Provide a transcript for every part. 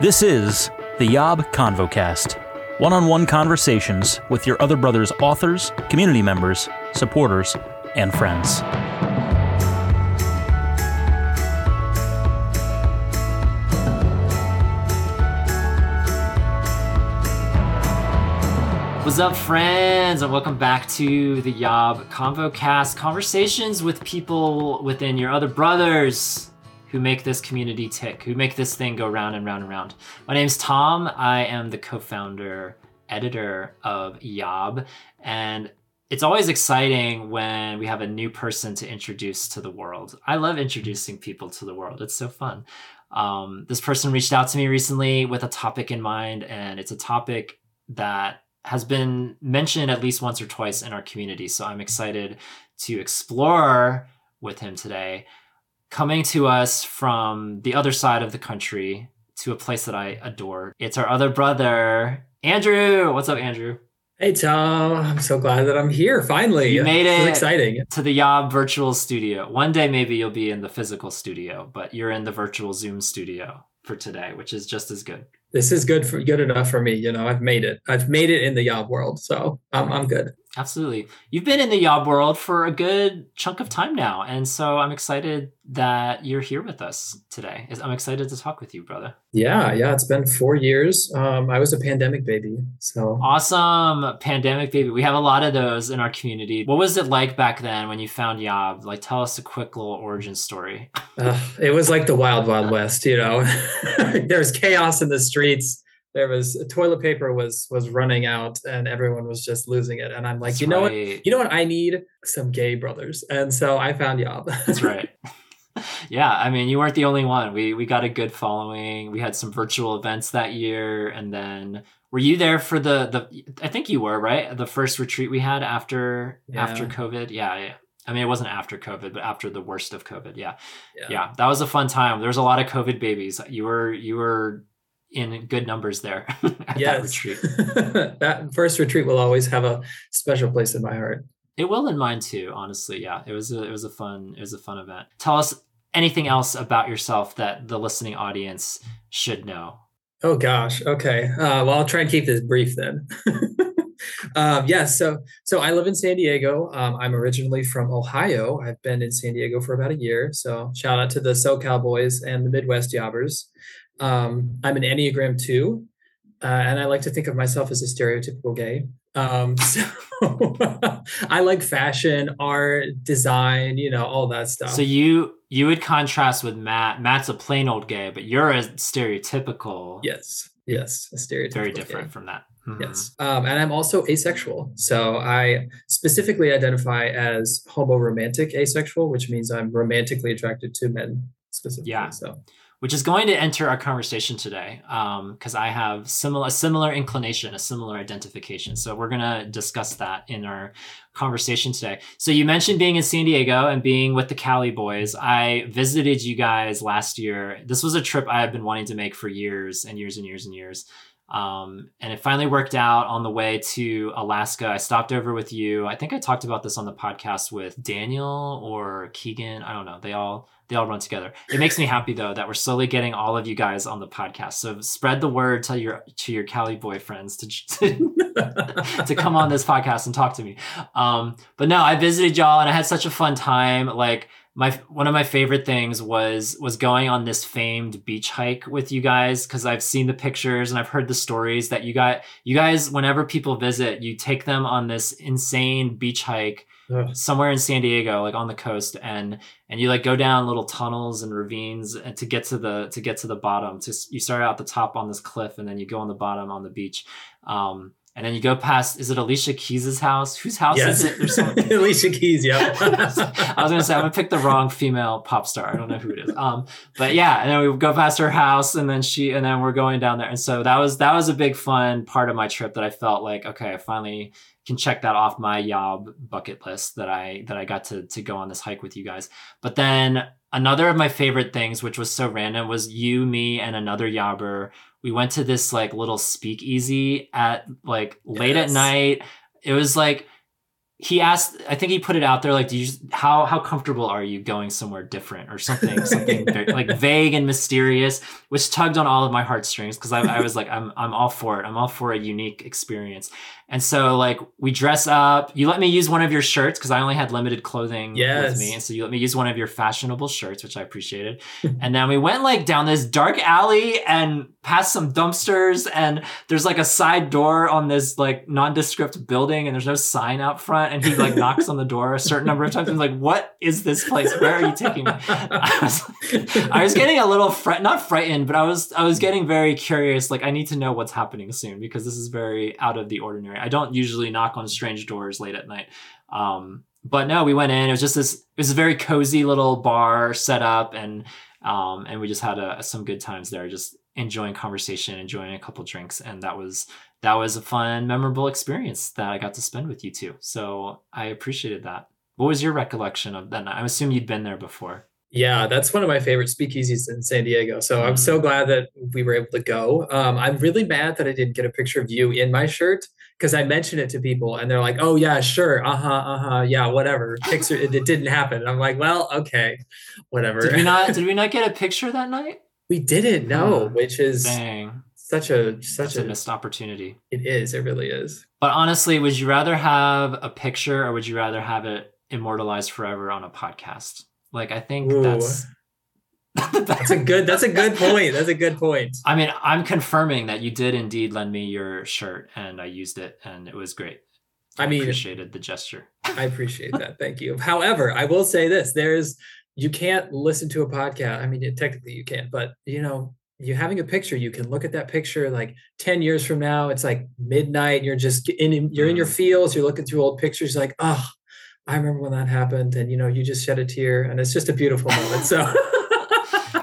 This is the Yob Convocast one on one conversations with your other brother's authors, community members, supporters, and friends. What's up, friends, and welcome back to the Yob ConvoCast conversations with people within your other brothers who make this community tick, who make this thing go round and round and round. My name's Tom. I am the co founder, editor of Yob, and it's always exciting when we have a new person to introduce to the world. I love introducing people to the world, it's so fun. Um, this person reached out to me recently with a topic in mind, and it's a topic that has been mentioned at least once or twice in our community. So I'm excited to explore with him today. Coming to us from the other side of the country to a place that I adore. It's our other brother, Andrew. What's up, Andrew? Hey Tom, I'm so glad that I'm here finally. You made it exciting. to the Yob virtual studio. One day maybe you'll be in the physical studio, but you're in the virtual Zoom studio for today, which is just as good this is good for good enough for me. You know, I've made it. I've made it in the Yob world, so I'm I'm good. Absolutely. You've been in the Yob world for a good chunk of time now. And so I'm excited that you're here with us today. I'm excited to talk with you, brother. Yeah, yeah. It's been four years. Um, I was a pandemic baby. So awesome. Pandemic baby. We have a lot of those in our community. What was it like back then when you found Yob? Like, tell us a quick little origin story. Uh, it was like the wild, wild west, you know. There's chaos in the streets there was toilet paper was was running out and everyone was just losing it and i'm like That's you know right. what you know what i need some gay brothers and so i found yob That's right yeah i mean you weren't the only one we we got a good following we had some virtual events that year and then were you there for the the i think you were right the first retreat we had after yeah. after covid yeah yeah I mean, it wasn't after COVID, but after the worst of COVID. Yeah. yeah. yeah. That was a fun time. There was a lot of COVID babies. You were, you were in good numbers there at yes. that retreat. that first retreat will always have a special place in my heart. It will in mine too, honestly. Yeah. It was a it was a fun it was a fun event. Tell us anything else about yourself that the listening audience should know. Oh gosh. Okay. Uh, well, I'll try and keep this brief then. um, yes. Yeah, so, so I live in San Diego. Um, I'm originally from Ohio. I've been in San Diego for about a year. So shout out to the SoCal boys and the Midwest Yobbers. Um, I'm an Enneagram two, uh, and I like to think of myself as a stereotypical gay. Um, so I like fashion, art, design, you know, all that stuff. So you you would contrast with Matt. Matt's a plain old gay, but you're a stereotypical. Yes, yes, a stereotypical. Very different gay. from that. Mm-hmm. Yes, um, and I'm also asexual. So I specifically identify as homo romantic asexual, which means I'm romantically attracted to men specifically. Yeah. So which is going to enter our conversation today because um, I have similar a similar inclination, a similar identification. So we're going to discuss that in our conversation today. So you mentioned being in San Diego and being with the Cali boys. I visited you guys last year. This was a trip I had been wanting to make for years and years and years and years. Um, and it finally worked out on the way to Alaska. I stopped over with you. I think I talked about this on the podcast with Daniel or Keegan. I don't know. They all they all run together. It makes me happy though that we're slowly getting all of you guys on the podcast. So spread the word to your to your Cali boyfriends to to, to come on this podcast and talk to me. Um, but no, I visited y'all and I had such a fun time. Like my one of my favorite things was was going on this famed beach hike with you guys because I've seen the pictures and I've heard the stories that you got you guys whenever people visit you take them on this insane beach hike Ugh. somewhere in San Diego like on the coast and and you like go down little tunnels and ravines and to get to the to get to the bottom to you start out the top on this cliff and then you go on the bottom on the beach um and then you go past, is it Alicia Keys' house? Whose house yes. is it? Alicia Keys, yeah. I was gonna say I'm gonna pick the wrong female pop star. I don't know who it is. Um, but yeah, and then we go past her house, and then she, and then we're going down there, and so that was that was a big fun part of my trip that I felt like okay, I finally can check that off my yob bucket list that I that I got to to go on this hike with you guys. But then another of my favorite things, which was so random, was you, me, and another yobber we went to this like little speakeasy at like late yes. at night. It was like he asked i think he put it out there like do you how how comfortable are you going somewhere different or something something very, like vague and mysterious? Which tugged on all of my heartstrings because I, I was like i'm i'm all for it. I'm all for a unique experience. And so like we dress up. You let me use one of your shirts because i only had limited clothing Yes. with me and so you let me use one of your fashionable shirts which i appreciated. And then we went like down this dark alley and past some dumpsters and there's like a side door on this like nondescript building and there's no sign out front and he like knocks on the door a certain number of times. And like what is this place? Where are you taking me? I was, I was getting a little fright not frightened but I was I was getting very curious like I need to know what's happening soon because this is very out of the ordinary. I don't usually knock on strange doors late at night. Um but no we went in. It was just this it was a very cozy little bar set up and um and we just had a, some good times there just enjoying conversation enjoying a couple drinks and that was that was a fun memorable experience that i got to spend with you too so i appreciated that what was your recollection of that night I assume you'd been there before Yeah, that's one of my favorite speakeasies in San Diego. So I'm so glad that we were able to go. Um, I'm really mad that I didn't get a picture of you in my shirt because I mentioned it to people and they're like, "Oh yeah, sure, uh huh, uh huh, yeah, whatever." Picture it, it didn't happen. I'm like, "Well, okay, whatever." did we not did we not get a picture that night we didn't No, which is dang such a such a a. missed opportunity It is. It really is. but honestly would you rather have a picture or would you rather have it immortalized forever on a podcast like i think Ooh. that's That's a good. That's a good point. That's a good point. I mean, I'm confirming that you did indeed lend me your shirt and I used it and it was great. I mean, appreciated the gesture. I appreciate that. Thank you. However, I will say this: there's you can't listen to a podcast. I mean, technically you can, but you know, you having a picture, you can look at that picture like 10 years from now. It's like midnight. You're just in you're in your Mm. fields, you're looking through old pictures, like, oh, I remember when that happened. And you know, you just shed a tear and it's just a beautiful moment. So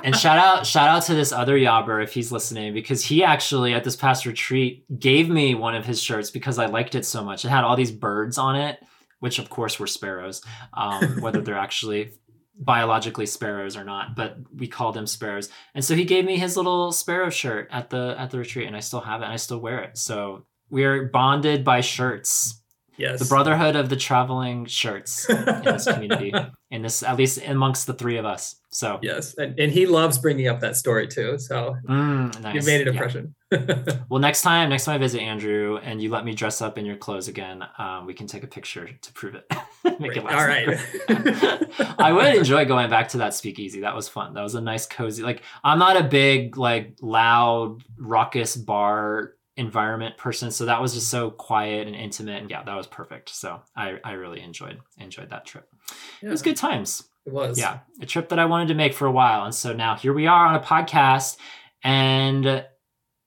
And shout out shout out to this other yobber if he's listening because he actually at this past retreat gave me one of his shirts because I liked it so much. It had all these birds on it, which of course were sparrows, um, whether they're actually biologically sparrows or not, but we called them sparrows. And so he gave me his little sparrow shirt at the at the retreat, and I still have it and I still wear it. So we're bonded by shirts. Yes. The brotherhood of the traveling shirts in this community, in this at least amongst the three of us. So Yes. And, and he loves bringing up that story too. So mm, nice. you made an Yeah. impression. Well, next time, next time I visit Andrew and you let me dress up in your clothes again, um, we can take a picture to prove it. Make it last. All right. I would enjoy going back to that speakeasy. That was fun. That was a nice, cozy. Like I'm not a big, like loud, raucous bar environment person, so that was just so quiet and intimate. And yeah, that was perfect. So I, I really enjoyed enjoyed that trip. It was good times. It was. Yeah, a trip that I wanted to make for a while. And so now here we are on a podcast. And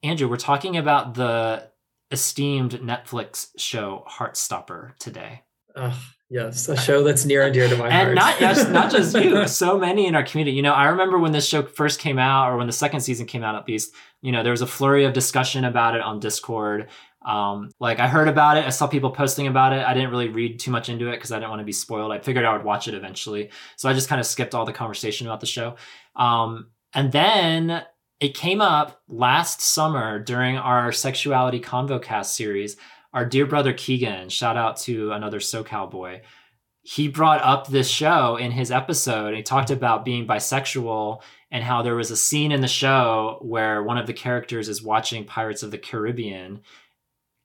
Andrew, we're talking about the esteemed Netflix show Heartstopper today. Oh, yes. A show that's near and dear to my and heart. not just not just you, so many in our community. You know, I remember when this show first came out, or when the second season came out, at least. You know, there was a flurry of discussion about it on Discord. Um, like I heard about it, I saw people posting about it. I didn't really read too much into it because I didn't want to be spoiled. I figured I would watch it eventually, so I just kind of skipped all the conversation about the show. Um, and then it came up last summer during our sexuality convocast series. Our dear brother Keegan, shout out to another SoCal boy he brought up this show in his episode and he talked about being bisexual and how there was a scene in the show where one of the characters is watching Pirates of the Caribbean.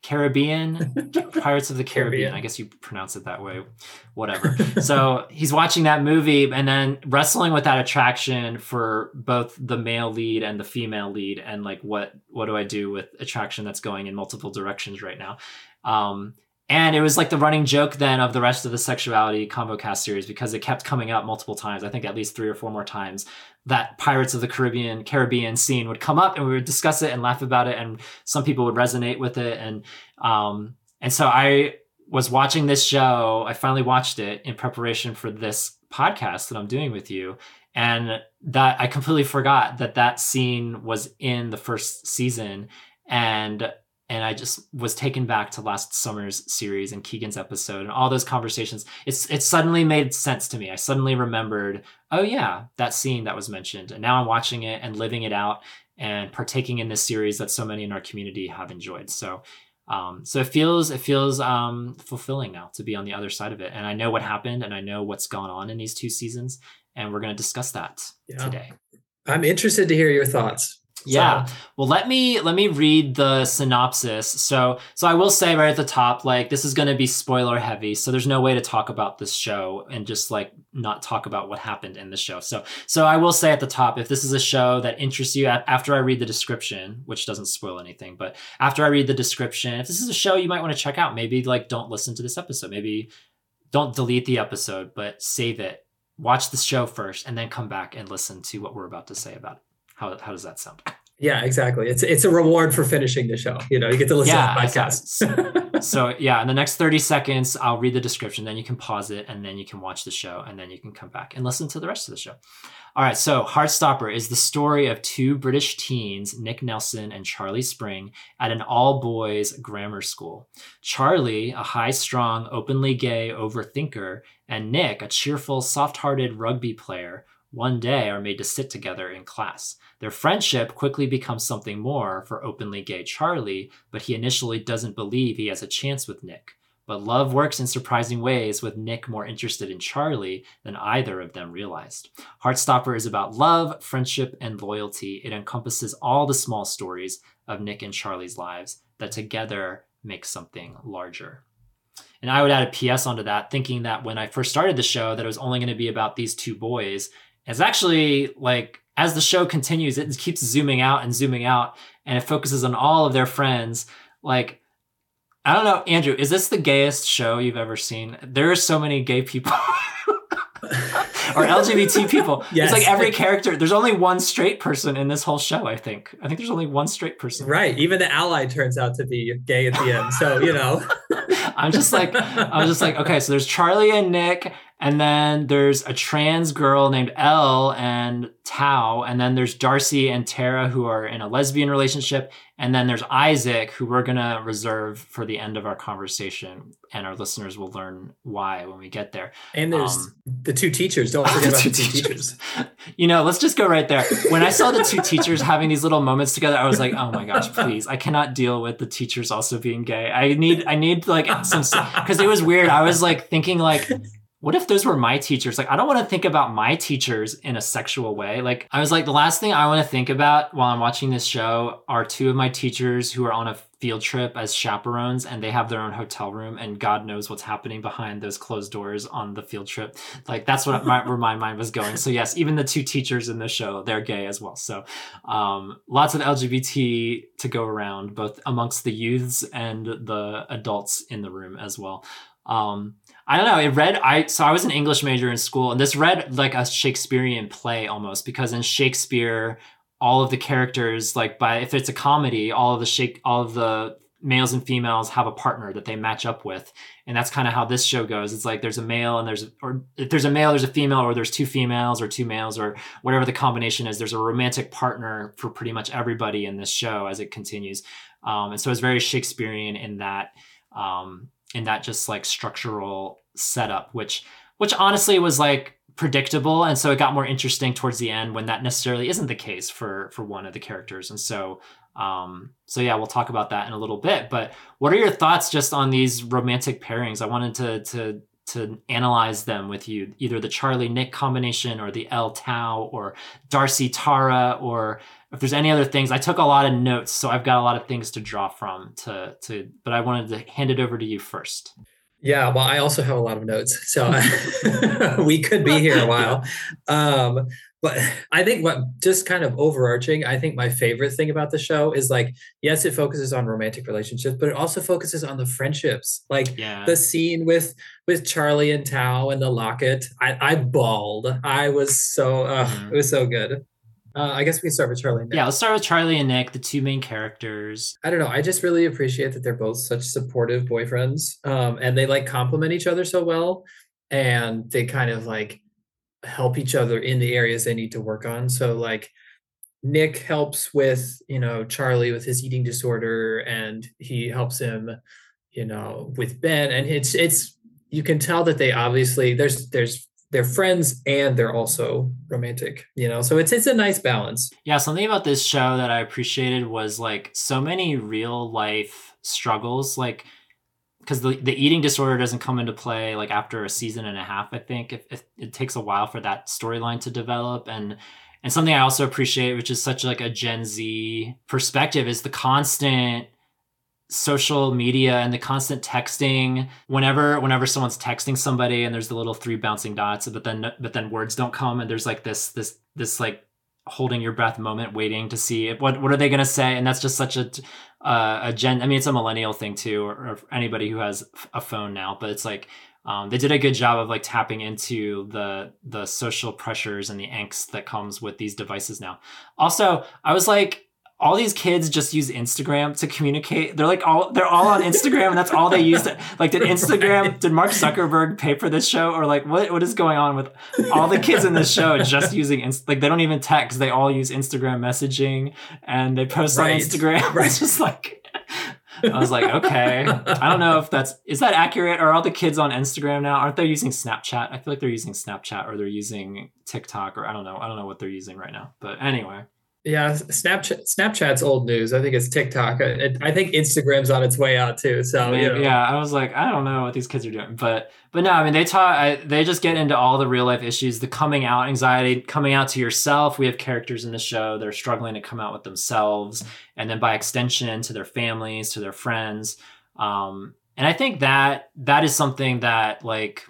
Caribbean? Pirates of the Caribbean. Caribbean. I guess you pronounce it that way. Whatever. so he's watching that movie and then wrestling with that attraction for both the male lead and the female lead and like what what do I do with attraction that's going in multiple directions right now. Um and it was like the running joke then of the rest of the sexuality convocast series because it kept coming up multiple times. I think at least three or four more times that Pirates of the Caribbean Caribbean scene would come up and we would discuss it and laugh about it and some people would resonate with it. And um and so I was watching this show. I finally watched it in preparation for this podcast that I'm doing with you. And that I completely forgot that that scene was in the first season. And and I just was taken back to last summer's series and Keegan's episode and all those conversations. It's it suddenly made sense to me. I suddenly remembered, oh yeah, that scene that was mentioned. And now I'm watching it and living it out and partaking in this series that so many in our community have enjoyed. So Um, so it feels it feels um, fulfilling now to be on the other side of it, and I know what happened, and I know what's gone on in these two seasons, and we're going to discuss that yeah. today. I'm interested to hear your thoughts. Yeah. So. Well, let me let me read the synopsis. So so I will say right at the top like this is going to be spoiler heavy. So there's no way to talk about this show and just like not talk about what happened in the show. So so I will say at the top if this is a show that interests you after I read the description, which doesn't spoil anything, but after I read the description, if this is a show you might want to check out, maybe like don't listen to this episode. Maybe don't delete the episode, but save it. Watch the show first and then come back and listen to what we're about to say about it. How, how does that sound? Yeah, exactly. It's it's a reward for finishing the show. You know, you get to listen yeah, to podcasts. so yeah, in the next 30 seconds, I'll read the description, then you can pause it, and then you can watch the show, and then you can come back and listen to the rest of the show. All right, so Heartstopper is the story of two British teens, Nick Nelson and Charlie Spring, at an all boys grammar school. Charlie, a high strung, openly gay overthinker, and Nick, a cheerful, soft hearted rugby player, one day are made to sit together in class. Their friendship quickly becomes something more for openly gay Charlie, but he initially doesn't believe he has a chance with Nick. But love works in surprising ways, with Nick more interested in Charlie than either of them realized. Heartstopper is about love, friendship, and loyalty. It encompasses all the small stories of Nick and Charlie's lives that together make something larger. And I would add a PS onto that, thinking that when I first started the show, that it was only going to be about these two boys. It's actually like as the show continues, it keeps zooming out and zooming out, and it focuses on all of their friends. Like, I don't know, Andrew, is this the gayest show you've ever seen? There are so many gay people. or LGBT people. Yes. It's like every character. There's only one straight person in this whole show. I think. I think there's only one straight person. Right. Even the ally turns out to be gay at the end. So you know. I'm just like I'm just like okay. So there's Charlie and Nick, and then there's a trans girl named Elle and Tao. And then there's Darcy and Tara who are in a lesbian relationship. And then there's Isaac, who we're going to reserve for the end of our conversation. And our listeners will learn why when we get there. And there's um, the two teachers. Don't forget about the two teachers. you know, let's just go right there. When I saw the two teachers having these little moments together, I was like, oh my gosh, please. I cannot deal with the teachers also being gay. I need, I need like some, because it was weird. I was like thinking, like, what if those were my teachers? Like, I don't want to think about my teachers in a sexual way. Like, I was like, the last thing I want to think about while I'm watching this show are two of my teachers who are on a field trip as chaperones and they have their own hotel room and God knows what's happening behind those closed doors on the field trip. Like, that's what my, where my mind was going. So, yes, even the two teachers in the show, they're gay as well. So, um, lots of LGBT to go around, both amongst the youths and the adults in the room as well. Um, I don't know. It read I so I was an English major in school, and this read like a Shakespearean play almost because in Shakespeare, all of the characters like by if it's a comedy, all of the shake all of the males and females have a partner that they match up with, and that's kind of how this show goes. It's like there's a male and there's or if there's a male, there's a female, or there's two females or two males or whatever the combination is. There's a romantic partner for pretty much everybody in this show as it continues, um, and so it's very Shakespearean in that. Um, in that just like structural setup, which which honestly was like predictable and so it got more interesting towards the end when that necessarily isn't the case for for one of the characters and so um so yeah we'll talk about that in a little bit but what are your thoughts just on these romantic pairings? I wanted to to to analyze them with you either the charlie nick combination or the Elle Tao or darcy tara or if there's any other things. I took a lot of notes so i've got a lot of things to draw from to to but i wanted to hand it over to you first. Yeah well i also have a lot of notes so we could be here a while. Um, but i think what just kind of overarching i think my favorite thing about the show is like yes it focuses on romantic relationships but it also focuses on the friendships. Like yeah. the scene with with charlie and tao and the locket i i bawled i was so uh, mm-hmm. it was so good uh, I guess we can start with Charlie. Yeah, let's start with Charlie and Nick, the two main characters. I don't know. I just really appreciate that they're both such supportive boyfriends, um, and they like complement each other so well, and they kind of like help each other in the areas they need to work on. So like Nick helps with you know Charlie with his eating disorder, and he helps him, you know, with Ben, and it's it's you can tell that they obviously there's there's they're friends and they're also romantic you know? So it's it's a nice balance. Yeah something about this show that i appreciated was like so many real life struggles like because the, the eating disorder doesn't come into play like after a season and a half i think if it takes a while for that storyline to develop. And and something i also appreciate which is such like a gen z perspective is the constant social media and the constant texting. Whenever whenever someone's texting somebody and there's the little three bouncing dots but then but then words don't come and there's like this this this like holding your breath moment waiting to see what what are they going to say? And that's just such a uh, a gen i mean it's a millennial thing too or, or anybody who has a phone now but it's like um, they did a good job of like tapping into the the social pressures and the angst that comes with these devices now. Also i was like all these kids just use Instagram to communicate. They're like all they're all on Instagram and that's all they use. To, like did Instagram did Mark Zuckerberg pay for this show or like what what is going on with all the kids in this show just using like they don't even text. They all use Instagram messaging and they post right. on Instagram. Right. It's just like I was like, okay. I don't know if that's is that accurate. Are all the kids on Instagram now? Aren't they using Snapchat? I feel like they're using Snapchat or they're using TikTok or I don't know. I don't know what they're using right now. But anyway. Yeah, Snapchat Snapchat's old news. I think it's TikTok. I, I think Instagram's on its way out too. So Maybe, you know. yeah, I was like, I don't know what these kids are doing, but but no, I mean they talk. they just get into all the real life issues, the coming out anxiety, coming out to yourself. We have characters in the show that are struggling to come out with themselves, and then by extension to their families, to their friends. Um, and I think that that is something that like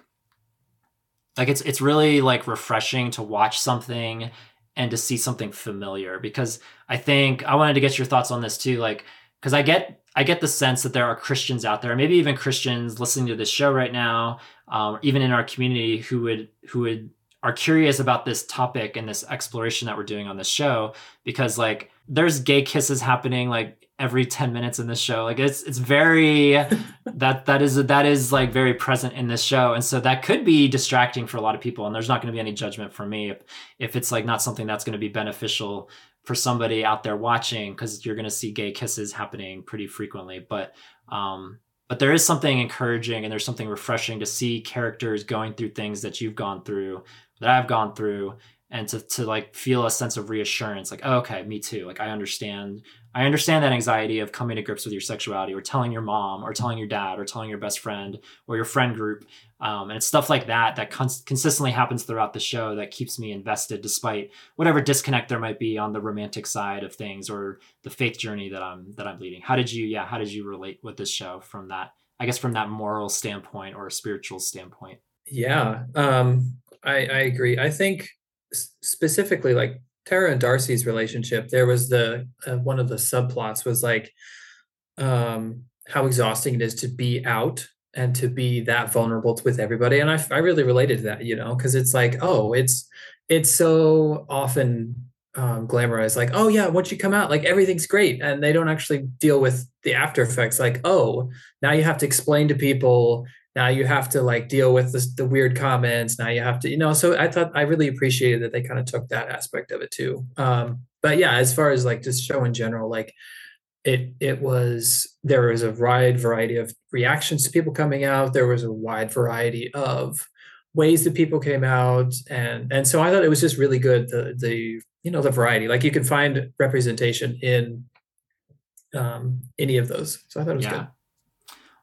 like it's it's really like refreshing to watch something and to see something familiar because I think I wanted to get your thoughts on this too like because I get I get the sense that there are Christians out there maybe even Christians listening to this show right now um, even in our community who would who would are curious about this topic and this exploration that we're doing on this show because like there's gay kisses happening like every 10 minutes in this show. Like it's it's very that that is that is like very present in this show. And so that could be distracting for a lot of people and there's not going to be any judgment for me if if it's like not something that's going to be beneficial for somebody out there watching because you're going to see gay kisses happening pretty frequently. But um but there is something encouraging and there's something refreshing to see characters going through things that you've gone through that I've gone through and to, to like feel a sense of reassurance like oh, okay me too like i understand i understand that anxiety of coming to grips with your sexuality or telling your mom or telling your dad or telling your best friend or your friend group um, and it's stuff like that that cons- consistently happens throughout the show that keeps me invested despite whatever disconnect there might be on the romantic side of things or the faith journey that i'm that i'm leading how did you yeah how did you relate with this show from that i guess from that moral standpoint or spiritual standpoint yeah um I, I agree. I think specifically like Tara and Darcy's relationship, there was the uh, one of the subplots was like um, how exhausting it is to be out and to be that vulnerable with everybody. And I, I really related to that, you know, because it's like, oh, it's it's so often um, glamorized, like, oh yeah, once you come out, like everything's great, and they don't actually deal with the after effects. Like, oh, now you have to explain to people now you have to like deal with this, the weird comments. Now you have to you know so i thought i really appreciated that they kind of took that aspect of it too. Um but yeah as far as like just show in general like it it was there was a wide variety of reactions to people coming out. There was a wide variety of ways that people came out. And and so i thought it was just really good the the you know the variety. Like you can find representation in um any of those. So i thought it was yeah. good.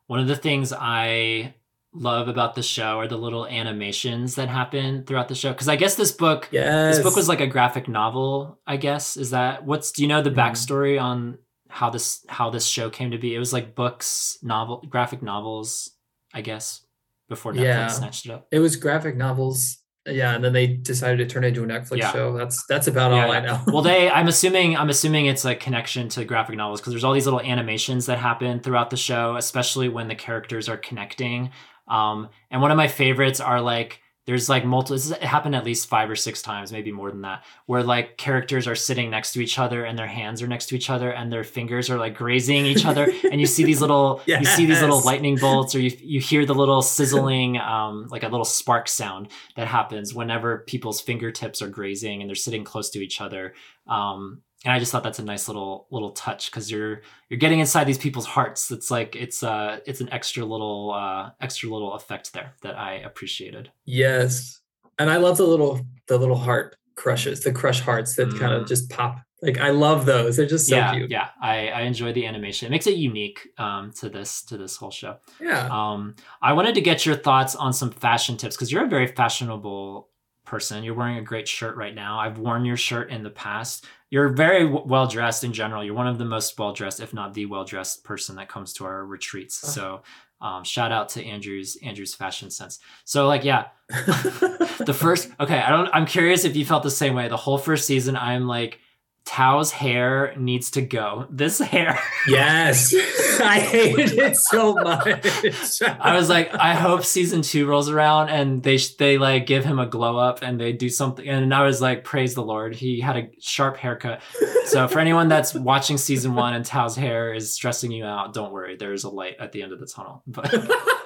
One of the things i love about the show are the little animations that happen throughout the show because i guess this book yes. this book was like a graphic novel i guess is that what's do you know the mm-hmm. backstory mm. on how this how this show came to be it was like books novel graphic novels i guess before netflix yeah. snatched it up it was graphic novels yeah and then they decided to turn it into a netflix yeah. show that's that's about yeah, all i know well they i'm assuming i'm assuming it's a connection to graphic novels because there's all these little animations that happen throughout the show especially when the characters are connecting um, and one of my favorites are like there's like multiple it happened at least five or six times maybe more than that where like characters are sitting next to each other and their hands are next to each other and their fingers are like grazing each other and you see these little yes. you see these little lightning bolts or you you hear the little sizzling um like a little spark sound that happens whenever people's fingertips are grazing and they're sitting close to each other um and I just thought that's a nice little little touch because you're you're getting inside these people's hearts. It's like it's uh it's an extra little uh extra little effect there that I appreciated. Yes. and I love the little the little heart crushes, the crush hearts that kind of Mm. just pop. Like I love those. They're just so yeah, cute. yeah. I, I enjoy the animation. It makes it unique um, to this to this whole show. Yeah. Um, I wanted to get your thoughts on some fashion tips because you're a very fashionable person. You're wearing a great shirt right now. I've worn your shirt in the past. You're very w- well dressed in general. You're one of the most well dressed, if not the well dressed person that comes to our retreats. Oh. So, um, shout out to Andrew's Andrew's fashion sense. So, like, yeah, the first. Okay, I don't. I'm curious if you felt the same way. The whole first season, I'm like. Tao's hair needs to go. This hair yes. I hated it so much. I was like, I hope season two rolls around and they they like give him a glow up and they do something. And I was like, praise the Lord, he had a sharp haircut. So for anyone that's watching season one and Tao's hair is stressing you out, don't worry, there's a light at the end of the tunnel. But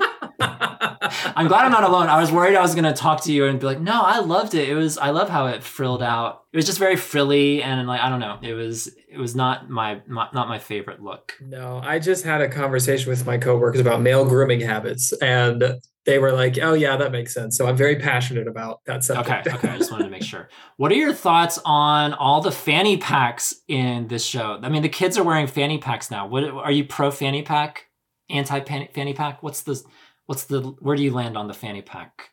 I'm glad I'm not alone. I was worried I was gonna talk to you and be like, no, I loved it. It was I love how it frilled out. It was just very frilly and like I don't know. It was it was not my, my not my favorite look. No, I just had a conversation with my coworkers about male grooming habits, and they were like, "Oh yeah, that makes sense." So I'm very passionate about that Okay, okay. I just wanted to make sure. What are your thoughts on all the fanny packs in this show? I mean, the kids are wearing fanny packs now. What are you pro fanny pack, anti fanny pack? What's the what's the where do you land on the fanny pack?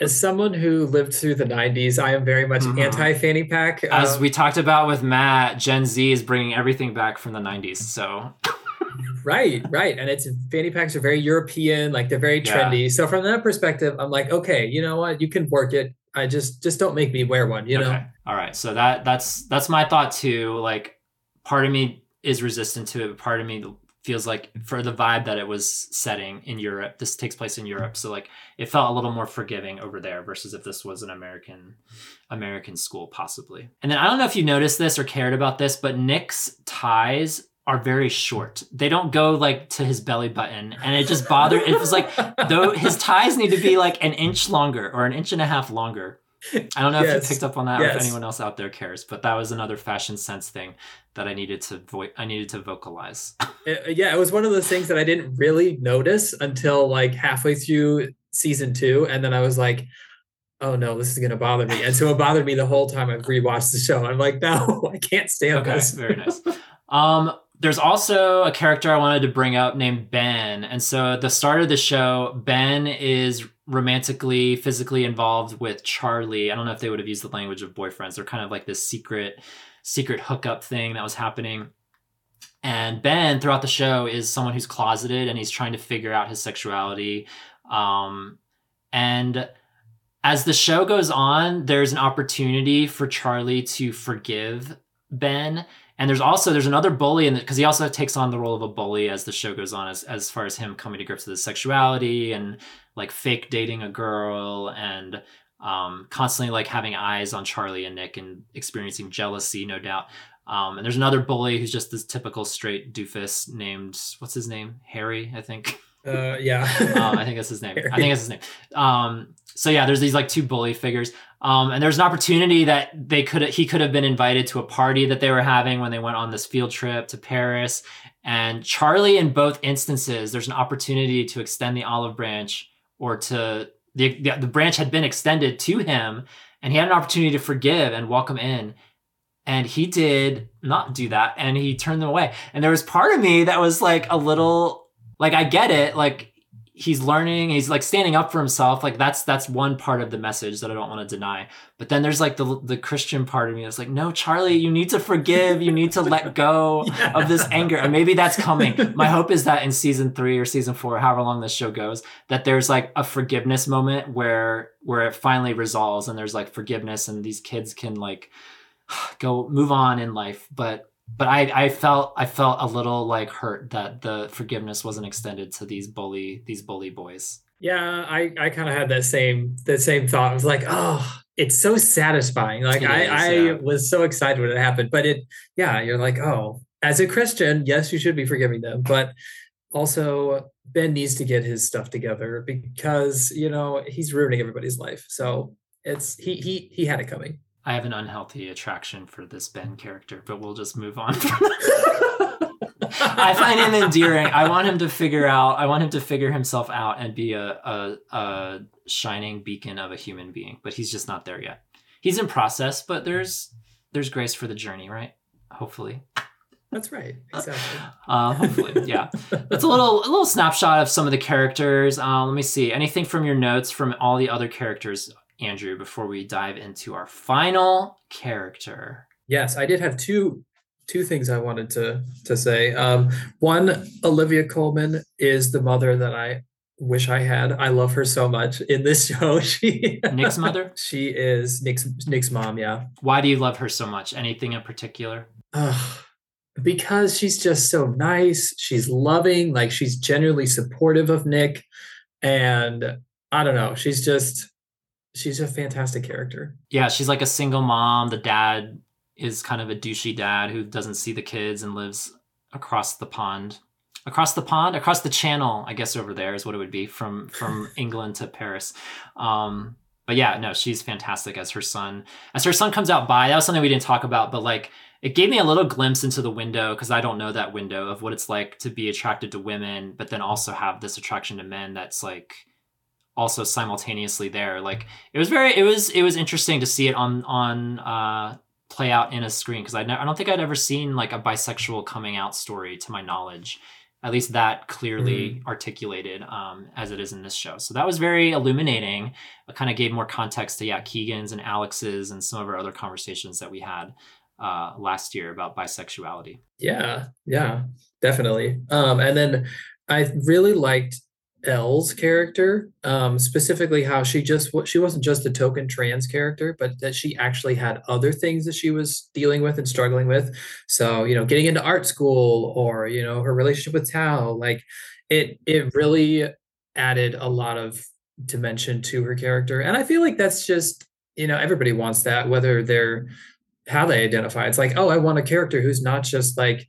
As someone who lived through the '90s, I am very much Mhm. anti fanny pack. As Um, we talked about with Matt, Gen Z is bringing everything back from the '90s. So right, right, and it's fanny packs are very European, like they're very Yeah. trendy. So from that perspective, I'm like, okay, you know what, you can work it. I just just don't make me wear one. You know. all right. So that that's that's my thought too. Like, part of me is resistant to it. But part of me feels like for the vibe that it was setting in Europe, this takes place in Europe. So like, it felt a little more forgiving over there versus if this was an American American school, possibly. And then I don't know if you noticed this or cared about this, but Nick's ties are very short. They don't go like to his belly button, and it just bothered. It was like though his ties need to be like an inch longer or an inch and a half longer. I don't know if you picked up on that or if anyone else out there cares, but that was another fashion sense thing that I needed to vo- I needed to vocalize. It- yeah, it was one of those things that I didn't really notice until like halfway through season two, and then I was like, "Oh no, this is gonna bother me," and so it bothered me the whole time I've rewatched the show. I'm like, "No, I can't stand okay, this." very nice. Um, there's also a character I wanted to bring up named Ben, and so at the start of the show, Ben is romantically, physically involved with Charlie. I don't know if they would have used the language of boyfriends. They're kind of like this secret, secret hookup thing that was happening. And Ben, throughout the show, is someone who's closeted and he's trying to figure out his sexuality. Um, and as the show goes on, there's an opportunity for Charlie to forgive Ben. And there's also there's another bully in because he also takes on the role of a bully as the show goes on, as as far as him coming to grips with his sexuality and like fake dating a girl and um, constantly like having eyes on Charlie and Nick and experiencing jealousy, no doubt. Um, and there's another bully who's just this typical straight doofus named what's his name Harry, I think. Uh, yeah. um, I think that's his name. I think that's his name. Um, so yeah, there's these like two bully figures. Um, and there's an opportunity that they could he could have been invited to a party that they were having when they went on this field trip to Paris. And Charlie, in both instances, there's an opportunity to extend the olive branch or to the, the the branch had been extended to him, and he had an opportunity to forgive and welcome in. And he did not do that, and he turned them away. And there was part of me that was like a little like I get it, like he's learning, he's like standing up for himself. Like that's that's one part of the message that I don't want to deny. But then there's like the the Christian part of me that's like, no, Charlie, you need to forgive, you need to let go of this anger. And maybe that's coming. My hope is that in season three or season four, however long this show goes, that there's like a forgiveness moment where where it finally resolves and there's like forgiveness and these kids can like go move on in life. But but I, I felt I felt a little like hurt that the forgiveness wasn't extended to these bully these bully boys. Yeah, I, I kind of had that same that same thought. I was like, oh, it's so satisfying. Like It I, is, I yeah. was so excited when it happened. But it yeah, you're like, oh, as a Christian, yes, you should be forgiving them. But also Ben needs to get his stuff together because, you know, he's ruining everybody's life. So it's he he he had it coming. I have an unhealthy attraction for this Ben character, but we'll just move on. I find him endearing. I want him to figure out. I want him to figure himself out and be a, a a shining beacon of a human being. But he's just not there yet. He's in process, but there's there's grace for the journey, right? Hopefully. That's right. Exactly. Uh, hopefully, yeah. That's a little a little snapshot of some of the characters. Um, let me see. Anything from your notes from all the other characters, Andrew, before we dive into our final character. Yes, I did have two two things I wanted to to say. Um, one, Olivia Colman is the mother that I wish I had. I love her so much in this show. She Nick's mother. she is Nick's Nick's mom. Yeah. Why do you love her so much? Anything in particular? Ugh, because she's just so nice. She's loving. Like she's genuinely supportive of Nick, and I don't know. She's just she's a fantastic character. Yeah, she's like a single mom. The dad is kind of a douchey dad who doesn't see the kids and lives across the pond. Across the pond, across the channel, I guess over there is what it would be from from England to Paris. Um, but yeah, no, she's fantastic as her son. As her son comes out by, that was something we didn't talk about, but like it gave me a little glimpse into the window because I don't know that window of what it's like to be attracted to women, but then also have this attraction to men that's like also simultaneously there. Like it was very, it was, it was interesting to see it on on uh, play out in a screen because I, ne- I don't think I'd ever seen like a bisexual coming out story to my knowledge. At least that clearly Mm. articulated um, as it is in this show. So that was very illuminating. It kind of gave more context to yeah Keegan's and Alex's and some of our other conversations that we had uh, last year about bisexuality. Yeah, yeah, definitely. Um, and then I really liked Elle's character, um, specifically how she just she wasn't just a token trans character, but that she actually had other things that she was dealing with and struggling with. So you know, getting into art school or you know her relationship with Tao, like it it really added a lot of dimension to her character, and I feel like that's just you know everybody wants that whether they're how they identify. It's like, oh, I want a character who's not just like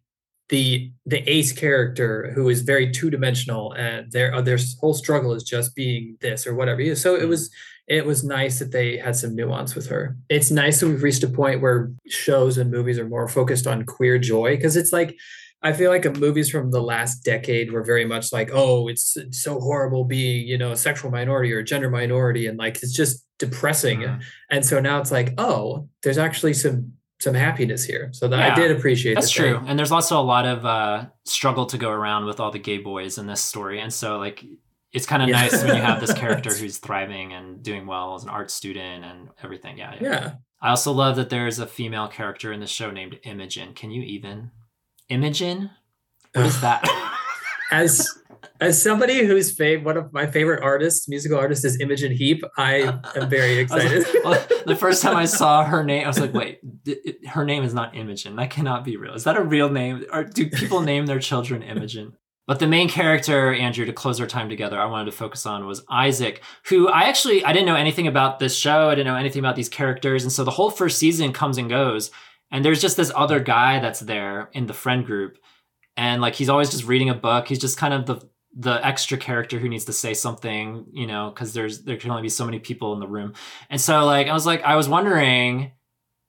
the the ace character who is very two dimensional and their uh, their whole struggle is just being this or whatever. So it was it was nice that they had some nuance with her. It's nice that we've reached a point where shows and movies are more focused on queer joy because it's like I feel like movies from the last decade were very much like, oh, it's, it's so horrible being, you know, a sexual minority or a gender minority, and like it's just depressing. Mhm. And so now it's like, oh, there's actually some some happiness here. So that Yeah, I did appreciate That's true. And there's also a lot of uh, struggle to go around with all the gay boys in this story. And so, like, it's kind of Yeah. nice when you have this character who's thriving and doing well as an art student and everything. Yeah, yeah. Yeah. I also love that there's a female character in the show named Imogen. Can you even? Imogen? What is that? As as somebody who's fav- one of my favorite artists, musical artists is Imogen Heap, I am very was like- excited. well, the first time I saw her name, I was like, wait, th- it- her name is not Imogen. That cannot be real. Is that a real name? Or do people name their children Imogen? But the main character, Andrew, to close our time together, I wanted to focus on was Isaac, who I actually I didn't know anything about this show. I didn't know anything about these characters, and so the whole first season comes and goes, and there's just this other guy that's there in the friend group, and like he's always just reading a book. He's just kind of the the extra character who needs to say something, you know, because there's there can only be so many people in the room. And so like I was like I was wondering,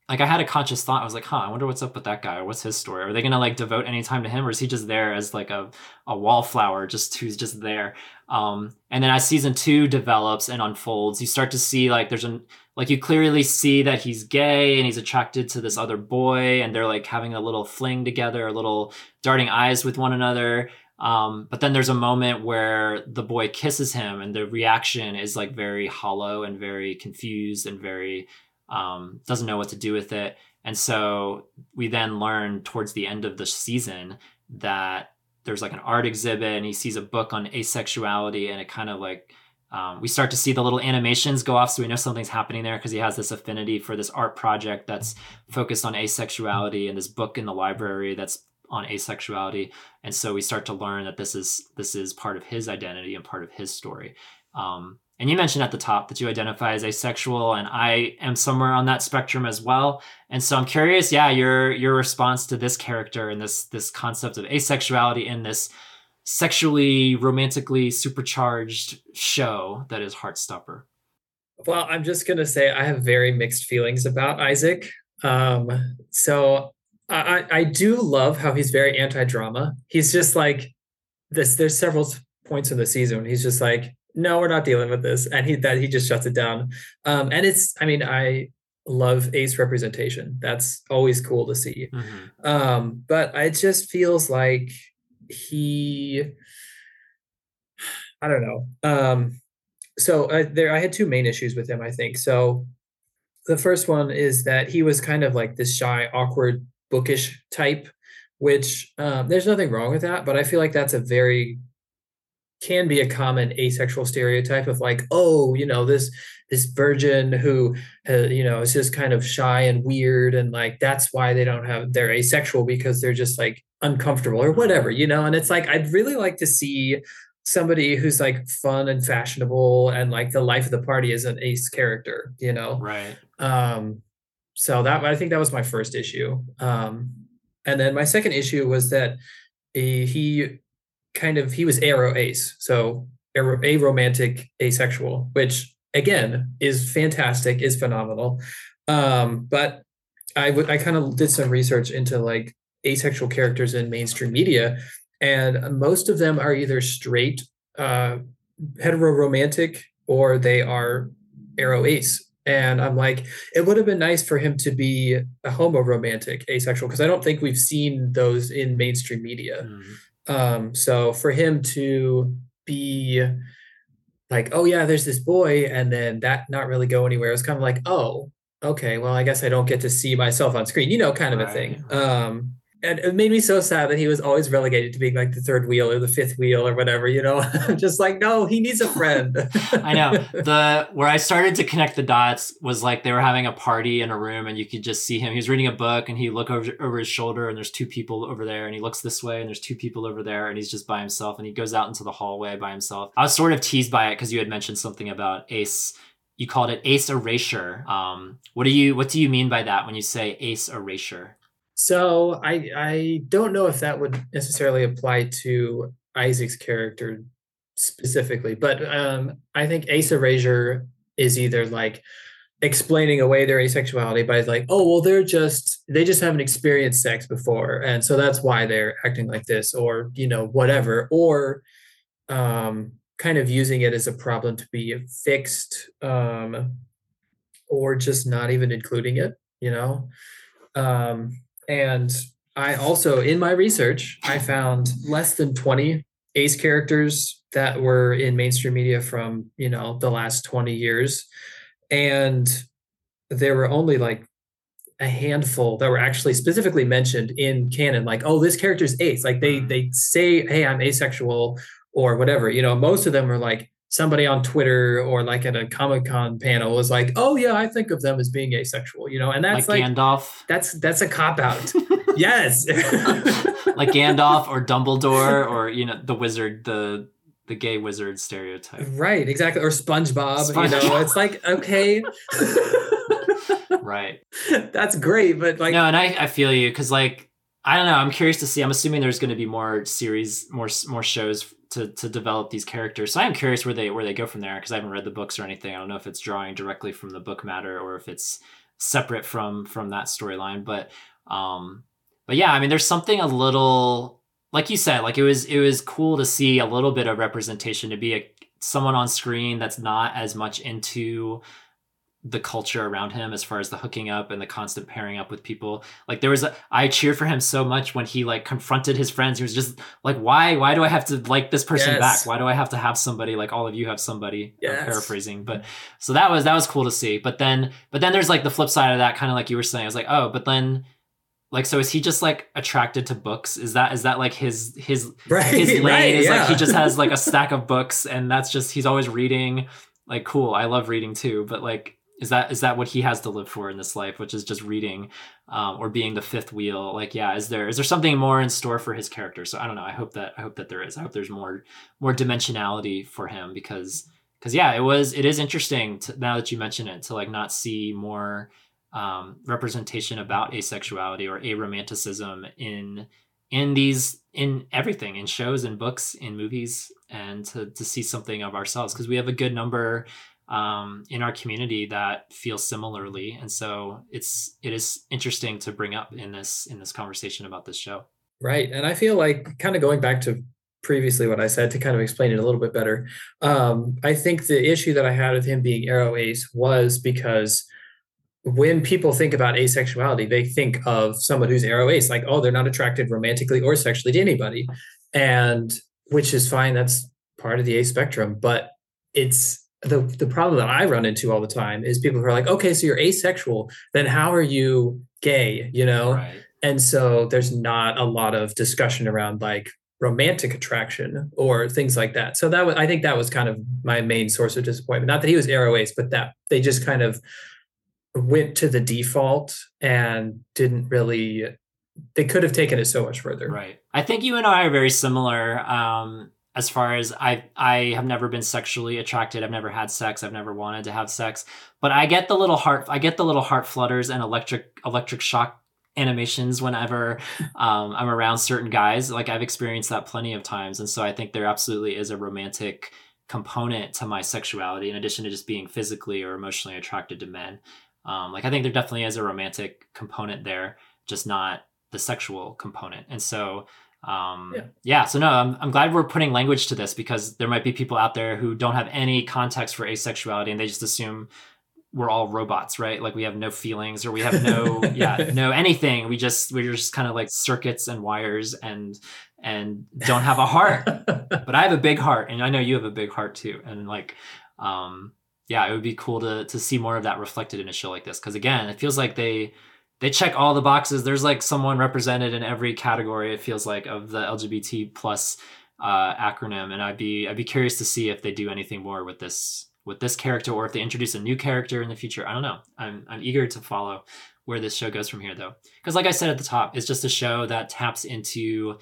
like I had a conscious thought. I was like, huh, I wonder what's up with that guy what's his story. Are they gonna like devote any time to him, or is he just there as like a a wallflower, just who's just there? Um, and then as season two develops and unfolds, you start to see like there's an like you clearly see that he's gay and he's attracted to this other boy, and they're like having a little fling together, a little darting eyes with one another. Um, but then there's a moment where the boy kisses him, and the reaction is like very hollow and very confused and very um, doesn't know what to do with it. And so we then learn towards the end of the season that there's like an art exhibit, and he sees a book on asexuality, and it kind of like um, we start to see the little animations go off, so we know something's happening there because he has this affinity for this art project that's focused on asexuality, and this book in the library that's on asexuality. And so we start to learn that this is this is part of his identity and part of his story. Um, and you mentioned at the top that you identify as asexual and i am somewhere on that spectrum as well. And so i'm curious yeah your your response to this character and this this concept of asexuality in this sexually romantically supercharged show that is heartstopper. Well, I'm just gonna say I have very mixed feelings about Isaac. Um, so I I do love how he's very anti-drama. He's just like this. There's several points in the season. He's just like, no, we're not dealing with this, and he that he just shuts it down. Um, and it's, I mean, I love ace representation. That's always cool to see. Mm-hmm. Um, but it just feels like he, I don't know. Um, so uh, there, I had two main issues with him. I think so. The first one is that he was kind of like this shy, awkward, bookish type, which um, there's nothing wrong with that. But I feel like that's a very can be a common asexual stereotype of like, oh, you know, this this virgin who uh, you know is just kind of shy and weird, and like that's why they don't have they're asexual because they're just like uncomfortable or whatever, you know. And it's like I'd really like to see somebody who's like fun and fashionable and like the life of the party is an ace character, you know. Right. Um. So that I think that was my first issue. Um, and then my second issue was that he, he kind of he was aro ace, so aromantic asexual, which again is fantastic, is phenomenal. Um, but I I kind of did some research into like asexual characters in mainstream media, and most of them are either straight uh, hetero-romantic or they are aro ace. And I'm like, it would have been nice for him to be a homo romantic asexual because I don't think we've seen those in mainstream media. Mm. Um, so for him to be like, oh yeah, there's this boy, and then that not really go anywhere, it's kind of like, oh, okay, well, I guess I don't get to see myself on screen, you know, kind of right. a thing. Um, and it made me so sad that he was always relegated to being like the third wheel or the fifth wheel or whatever, you know. just like, no, he needs a friend. I know. The where I started to connect the dots was like they were having a party in a room and you could just see him. He was reading a book and he look over over his shoulder and there's two people over there and he looks this way and there's two people over there and he's just by himself and he goes out into the hallway by himself. I was sort of teased by it because you had mentioned something about Ace you called it ace erasure. Um, what do you what do you mean by that when you say ace erasure? So I I don't know if that would necessarily apply to Isaac's character specifically, but um, I think ace erasure is either like explaining away their asexuality by like, oh well, they're just they just haven't experienced sex before, and so that's why they're acting like this, or you know whatever, or um, kind of using it as a problem to be fixed, um, or just not even including it, you know. Um, and I also, in my research, I found less than 20 ace characters that were in mainstream media from, you know, the last 20 years. And there were only like a handful that were actually specifically mentioned in canon, like, oh, this character's ace. Like they mm. they say, hey, I'm asexual or whatever. You know, most of them are like, somebody on Twitter or like at a Comic Con panel was like, "Oh yeah, I think of them as being asexual," you know, and that's like, like Gandalf. That's that's a cop out. yes, like Gandalf or Dumbledore or you know the wizard, the the gay wizard stereotype. Right, exactly. Or SpongeBob. SpongeBob. You know, it's like okay. right. That's great, but like no, and I I feel you because like I don't know. I'm curious to see. I'm assuming there's going to be more series, more more shows to to develop these characters. So I am curious where they where they go from there because I haven't read the books or anything. I don't know if it's drawing directly from the book matter or if it's separate from from that storyline. But um, but yeah, I mean, there's something a little like you said, like it was it was cool to see a little bit of representation to be a someone on screen that's not as much into the culture around him as far as the hooking up and the constant pairing up with people. Like there was a i cheered for him so much when he like confronted his friends. He was just like why why do i have to like this person yes. back why do i have to have somebody like all of you have somebody? Yes. I'm paraphrasing but so that was that was cool to see. But then but then there's like the flip side of that kind of like you were saying. I was like oh but then like so is he just like attracted to books? Is that is that like his his right, his lane right, is yeah. like he just has like a stack of books and that's just he's always reading. Like cool i love reading too but like is that is that what he has to live for in this life which is just reading um, or being the fifth wheel? Like yeah is there is there something more in store for his character? So i don't know. I hope that i hope that there is. I hope there's more more dimensionality for him because because yeah it was it is interesting to, now that you mention it to like not see more um, representation about asexuality or aromanticism in in these in everything in shows and books in movies and to, to see something of ourselves because we have a good number um, in our community that feel similarly, and so it's it is interesting to bring up in this in this conversation about this show. Right, and I feel like kind of going back to previously what I said to kind of explain it a little bit better. Um, I think the issue that I had with him being aro ace was because when people think about asexuality, they think of someone who's aro ace, like, oh, they're not attracted romantically or sexually to anybody. And which is fine, that's part of the A spectrum. But it's the the problem that I run into all the time is people who are like, okay, so you're asexual, then how are you gay? You know? Right. And so there's not a lot of discussion around like romantic attraction or things like that. So that was I think that was kind of my main source of disappointment. Not that he was ace, but that they just kind of went to the default and didn't really they could have taken it so much further. Right. I think you and I are very similar. Um, as far as I I have never been sexually attracted. I've never had sex. I've never wanted to have sex. But I get the little heart I get the little heart flutters and electric electric shock animations whenever um, I'm around certain guys. Like I've experienced that plenty of times. And so I think there absolutely is a romantic component to my sexuality in addition to just being physically or emotionally attracted to men. Um, like I think there definitely is a romantic component there, just not the sexual component. And so um yeah. yeah. so no I'm, I'm glad we're putting language to this because there might be people out there who don't have any context for asexuality and they just assume we're all robots right like we have no feelings or we have no yeah no anything we just we're just kind of like circuits and wires and and don't have a heart but i have a big heart and i know you have a big heart too and like um yeah it would be cool to to see more of that reflected in a show like this because again it feels like they they check all the boxes. There's like someone represented in every category. It feels like of the LGBT plus uh, acronym, and I'd be I'd be curious to see if they do anything more with this with this character, or if they introduce a new character in the future. I don't know. I'm I'm eager to follow where this show goes from here, though, because like I said at the top, it's just a show that taps into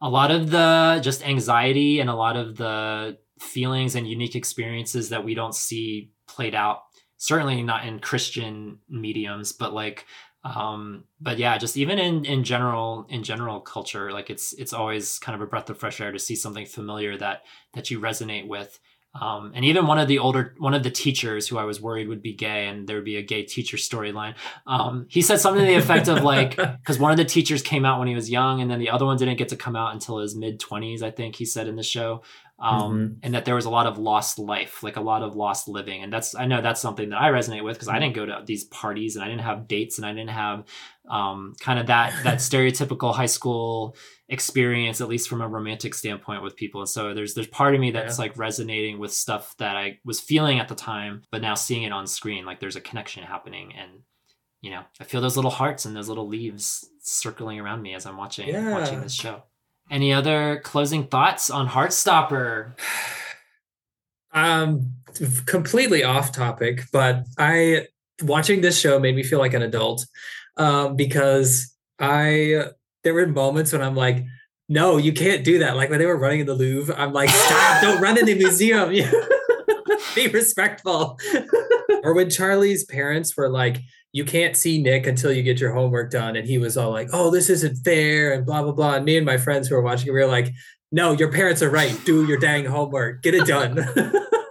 a lot of the just anxiety and a lot of the feelings and unique experiences that we don't see played out certainly not in christian mediums but like um but yeah just even in in general in general culture like it's it's always kind of a breath of fresh air to see something familiar that that you resonate with um, and even one of the older one of the teachers who I was worried would be gay and there would be a gay teacher storyline. Um, he said something to the effect of like because one of the teachers came out when he was young and then the other one didn't get to come out until his mid twenties. I think he said in the show um, mm-hmm. and that there was a lot of lost life, like a lot of lost living. And that's, I know that's something that I resonate with because I didn't go to these parties and I didn't have dates and I didn't have um, kind of that, that stereotypical high school experience, at least from a romantic standpoint with people. And so there's, there's part of me that's yeah. like resonating with stuff that I was feeling at the time, but now seeing it on screen, like there's a connection happening and, you know, I feel those little hearts and those little leaves circling around me as I'm watching yeah. watching this show. Any other closing thoughts on Heartstopper? Um, completely off topic, but I watching this show made me feel like an adult um, because I there were moments when I'm like, no, you can't do that. Like when they were running in the Louvre, I'm like, stop, don't run in the museum. Be respectful. or when Charlie's parents were like, you can't see Nick until you get your homework done. And he was all like, oh, this isn't fair and blah, blah, blah. And me and my friends who were watching, we were like, no, your parents are right. Do your dang homework. Get it done.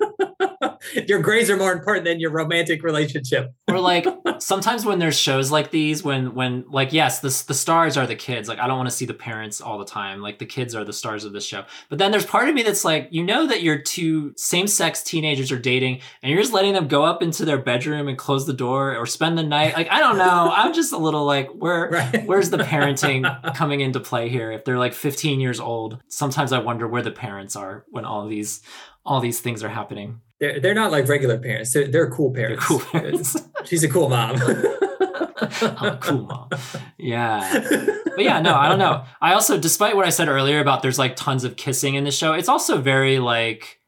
your grades are more important than your romantic relationship. or like sometimes when there's shows like these, when when like yes, the the stars are the kids. Like I don't want to see the parents all the time. Like the kids are the stars of the show. But then there's part of me that's like, you know that your two same sex teenagers are dating, and you're just letting them go up into their bedroom and close the door or spend the night. Like I don't know. I'm just a little like, where right. where's the parenting coming into play here? If they're like 15 years old, sometimes I wonder where the parents are when all these all these things are happening. They're they're not like regular parents. They're they're cool parents. They're cool parents. She's a cool mom. I'm a cool mom. Yeah. But yeah, no, I don't know. I also, despite what I said earlier about there's like tons of kissing in the show, it's also very like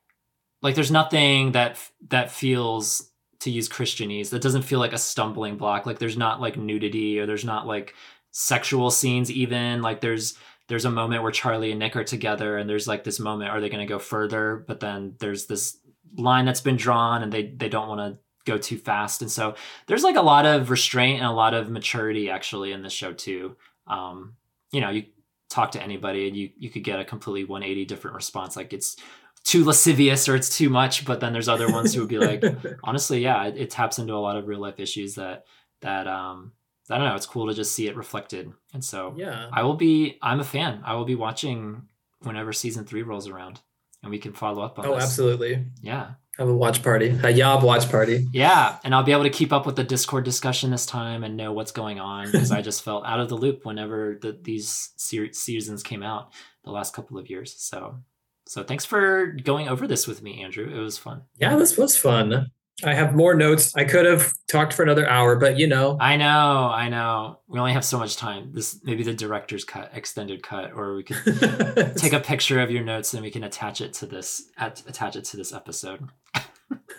like there's nothing that that feels to use Christianese that doesn't feel like a stumbling block. Like there's not like nudity or there's not like sexual scenes even. Like there's there's a moment where Charlie and Nick are together and there's like this moment, are they gonna go further? But then there's this line that's been drawn and they they don't want to go too fast and so there's like a lot of restraint and a lot of maturity actually in this show too um you know you talk to anybody and you you could get a completely 180 different response like it's too lascivious or it's too much. But then there's other ones who would be like, honestly, yeah, it, it taps into a lot of real life issues that that um I don't know. It's cool to just see it reflected, and so yeah, I will be. I'm a fan. I will be watching whenever season three rolls around, and we can follow up on. Oh, this. absolutely. Yeah. Have a watch party, a YOB watch party. Yeah, and I'll be able to keep up with the Discord discussion this time and know what's going on because I just felt out of the loop whenever the, these se- seasons came out the last couple of years. So, so thanks for going over this with me, Andrew. It was fun. Yeah, this was fun. I have more notes. I could have talked for another hour, but you know. I know, I know. We only have so much time. This maybe the director's cut, extended cut, or we could take a picture of your notes and we can attach it to this at, attach it to this episode.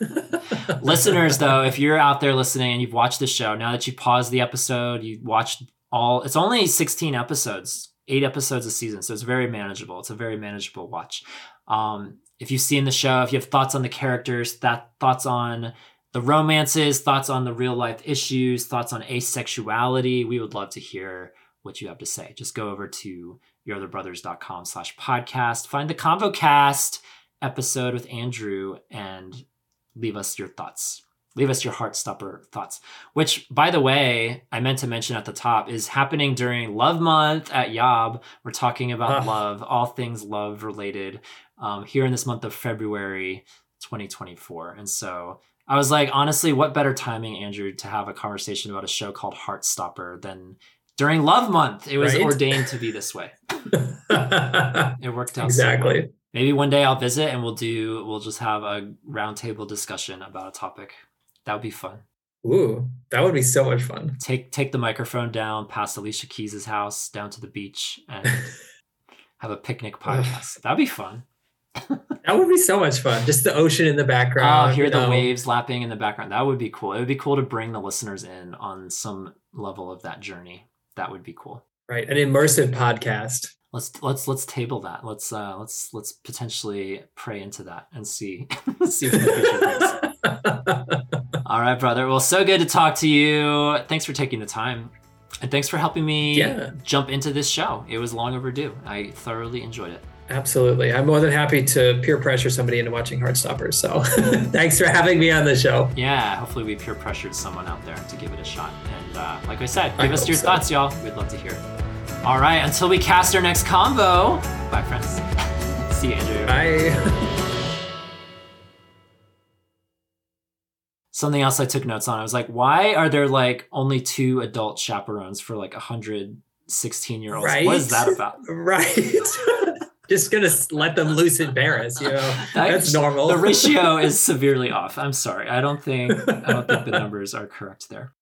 Listeners, though, if you're out there listening and you've watched the show, now that you paused the episode, you watched all. It's only 16 episodes, eight episodes a season, so it's very manageable. It's a very manageable watch. Um, if you've seen the show, if you have thoughts on the characters, that thoughts on the romances, thoughts on the real life issues, thoughts on asexuality, we would love to hear what you have to say. Just go over to yourotherbrothers.com slash podcast, find the ConvoCast episode with Andrew and leave us your thoughts. Leave us your Heartstopper thoughts, which, by the way, I meant to mention at the top is happening during Love Month at YOB. We're talking about Ah. love, all things love related, um, here in this month of February 2024. And so I was like, honestly, what better timing, Andrew, to have a conversation about a show called Heartstopper than during Love Month? It was Right? ordained to be this way. It worked out so well. exactly. Maybe one day I'll visit and we'll do we'll just have a roundtable discussion about a topic. That would be fun. Ooh, that would be so much fun. Take take the microphone down past Alicia Keys' house down to the beach and have a picnic podcast. That'd be fun. That would be so much fun. Just the ocean in the background. Oh, hear the know. waves lapping in the background. That would be cool. It would be cool to bring the listeners in on some level of that journey. That would be cool. Right, an immersive podcast. Let's let's let's table that. Let's uh let's let's potentially pray into that and see see what the future brings. All right, brother. Well, so good to talk to you. Thanks for taking the time. And thanks for helping me Yeah. jump into this show. It was long overdue. I thoroughly enjoyed it. Absolutely. I'm more than happy to peer pressure somebody into watching Heartstoppers. So thanks for having me on the show. Yeah, hopefully we peer pressured someone out there to give it a shot. And uh, like I said, I give us your so. thoughts, y'all. We'd love to hear it. All right, until we cast our next convo. Bye, friends. See you, Andrew. Bye. Something else I took notes on. I was like, why are there like only two adult chaperones for like 116 year olds? What is that about? right. Just gonna let them loose in Paris, you know. That's normal. The ratio is severely off. I'm sorry. I don't think I don't think the numbers are correct there.